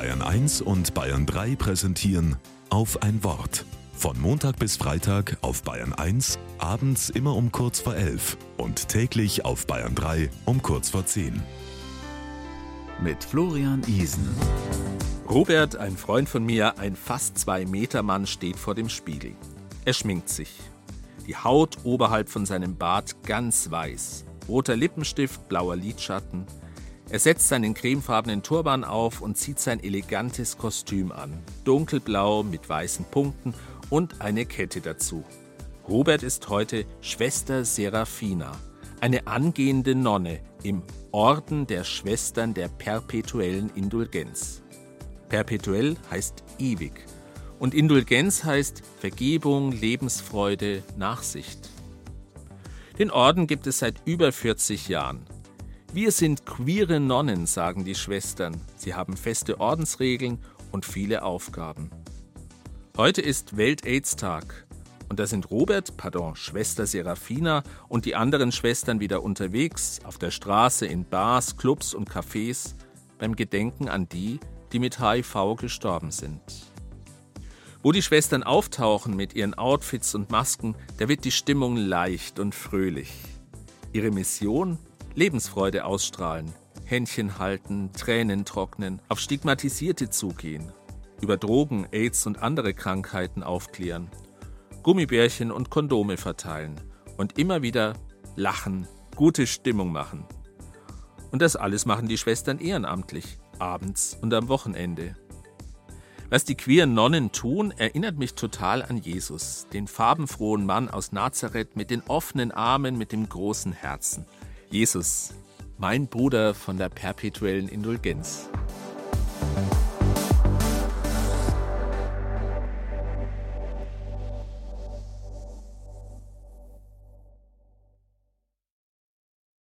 Bayern 1 und Bayern 3 präsentieren auf ein Wort. Von Montag bis Freitag auf Bayern 1, abends immer um kurz vor 11 und täglich auf Bayern 3 um kurz vor 10. Mit Florian Isen. Robert, ein Freund von mir, ein fast zwei Meter Mann, steht vor dem Spiegel. Er schminkt sich. Die Haut oberhalb von seinem Bart ganz weiß. Roter Lippenstift, blauer Lidschatten. Er setzt seinen cremefarbenen Turban auf und zieht sein elegantes Kostüm an. Dunkelblau mit weißen Punkten und eine Kette dazu. Robert ist heute Schwester Serafina, eine angehende Nonne im Orden der Schwestern der perpetuellen Indulgenz. Perpetuell heißt ewig und Indulgenz heißt Vergebung, Lebensfreude, Nachsicht. Den Orden gibt es seit über 40 Jahren. Wir sind queere Nonnen, sagen die Schwestern. Sie haben feste Ordensregeln und viele Aufgaben. Heute ist Welt-Aids-Tag und da sind Robert, pardon, Schwester Serafina und die anderen Schwestern wieder unterwegs, auf der Straße, in Bars, Clubs und Cafés, beim Gedenken an die, die mit HIV gestorben sind. Wo die Schwestern auftauchen mit ihren Outfits und Masken, da wird die Stimmung leicht und fröhlich. Ihre Mission? Lebensfreude ausstrahlen, Händchen halten, Tränen trocknen, auf Stigmatisierte zugehen, über Drogen, AIDS und andere Krankheiten aufklären, Gummibärchen und Kondome verteilen und immer wieder lachen, gute Stimmung machen. Und das alles machen die Schwestern ehrenamtlich, abends und am Wochenende. Was die queeren Nonnen tun, erinnert mich total an Jesus, den farbenfrohen Mann aus Nazareth mit den offenen Armen, mit dem großen Herzen. Jesus, mein Bruder von der perpetuellen Indulgenz.